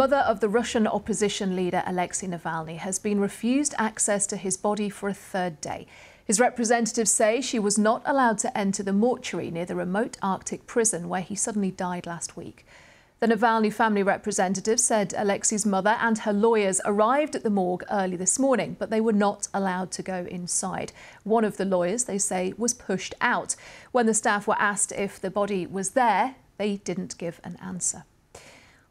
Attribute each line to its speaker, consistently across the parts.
Speaker 1: Mother of the Russian opposition leader Alexei Navalny has been refused access to his body for a third day. His representatives say she was not allowed to enter the mortuary near the remote Arctic prison where he suddenly died last week. The Navalny family representative said Alexei's mother and her lawyers arrived at the morgue early this morning, but they were not allowed to go inside. One of the lawyers, they say, was pushed out. When the staff were asked if the body was there, they didn't give an answer.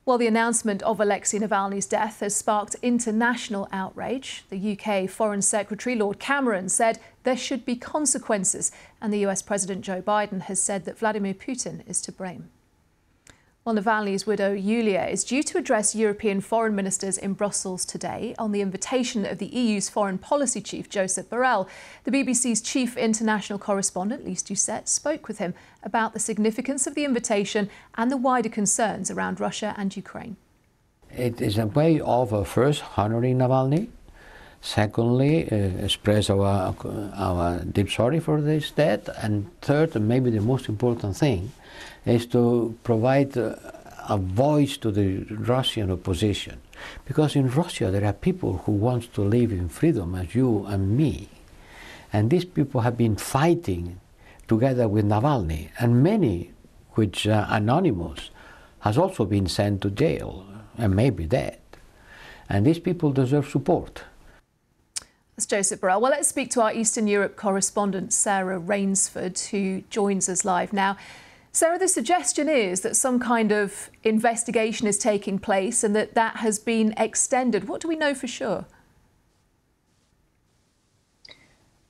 Speaker 1: Well, the announcement of Alexei Navalny's death has sparked international outrage. The UK Foreign Secretary Lord Cameron said there should be consequences, and the US President Joe Biden has said that Vladimir Putin is to blame. Well, Navalny's widow, Yulia, is due to address European foreign ministers in Brussels today on the invitation of the EU's foreign policy chief, Josep Borrell. The BBC's chief international correspondent, Lyse Doucet, spoke with him about the significance of the invitation and the wider concerns around Russia and Ukraine.
Speaker 2: It is a way of first honoring Navalny, secondly, uh, express our, our deep sorry for this death, and third, and maybe the most important thing, is to provide a voice to the Russian opposition. Because in Russia there are people who want to live in freedom as you and me. And these people have been fighting together with Navalny, and many, which are anonymous, has also been sent to jail and maybe dead. And these people deserve support.
Speaker 1: That's Josep Borrell. Well, let's speak to our Eastern Europe correspondent, Sarah Rainsford, who joins us live now. Sarah, the suggestion is that some kind of investigation is taking place and that that has been extended. What do we know for sure?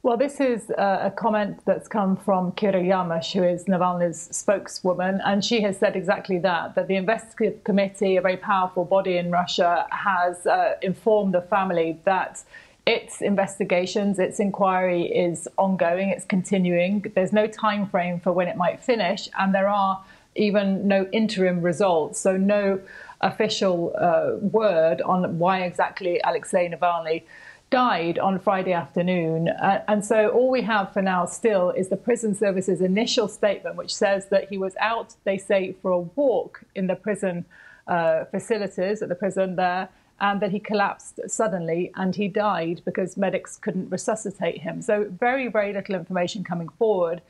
Speaker 3: Well, this is a comment that's come from Kira Yarmysh, who is Navalny's spokeswoman, and she has said exactly that, that the investigative committee, a very powerful body in Russia, has uh, informed the family that its investigations, its inquiry is ongoing, it's continuing. There's no time frame for when it might finish, and there are even no interim results, so no official uh, word on why exactly Alexei Navalny died on Friday afternoon. Uh, and so all we have for now still is the prison service's initial statement, which says that he was out, they say, for a walk in the prison uh, facilities at the prison there and that he collapsed suddenly and he died because medics couldn't resuscitate him. So, very, very little information coming forward.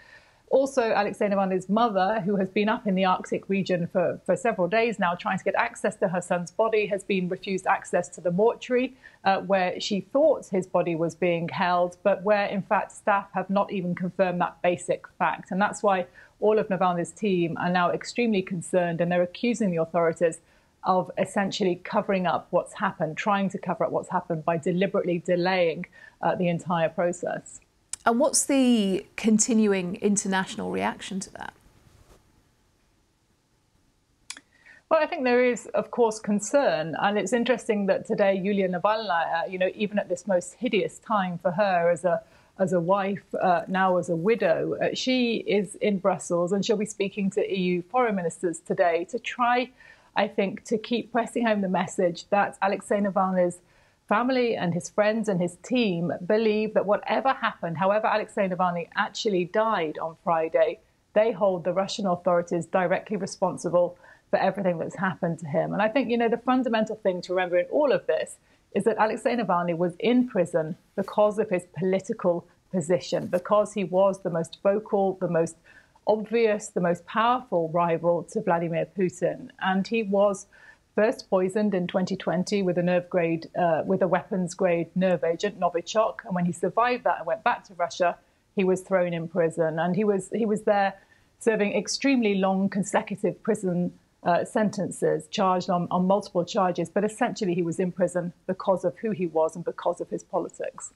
Speaker 3: Also, Alexei Navalny's mother, who has been up in the Arctic region for, for several days now trying to get access to her son's body, has been refused access to the mortuary uh, where she thought his body was being held, but where in fact staff have not even confirmed that basic fact. And that's why all of Navalny's team are now extremely concerned and they're accusing the authorities of essentially covering up what's happened, trying to cover up what's happened by deliberately delaying uh, the entire process.
Speaker 1: And what's the continuing international reaction to that?
Speaker 3: Well, I think there is, of course, concern, and it's interesting that today Yulia Navalnaya, you know, even at this most hideous time for her as a as a wife, uh, now as a widow, uh, she is in Brussels, and she'll be speaking to EU foreign ministers today to try I think, to keep pressing home the message that Alexei Navalny's family and his friends and his team believe that whatever happened, however Alexei Navalny actually died on Friday, they hold the Russian authorities directly responsible for everything that's happened to him. And I think, you know, the fundamental thing to remember in all of this is that Alexei Navalny was in prison because of his political position, because he was the most vocal, the most obvious, the most powerful rival to Vladimir Putin. And he was first poisoned in 2020 with a nerve grade, uh, with a weapons grade nerve agent, Novichok. And when he survived that and went back to Russia, he was thrown in prison. And he was, he was there serving extremely long consecutive prison uh, sentences, charged on, on multiple charges. But essentially, he was in prison because of who he was and because of his politics.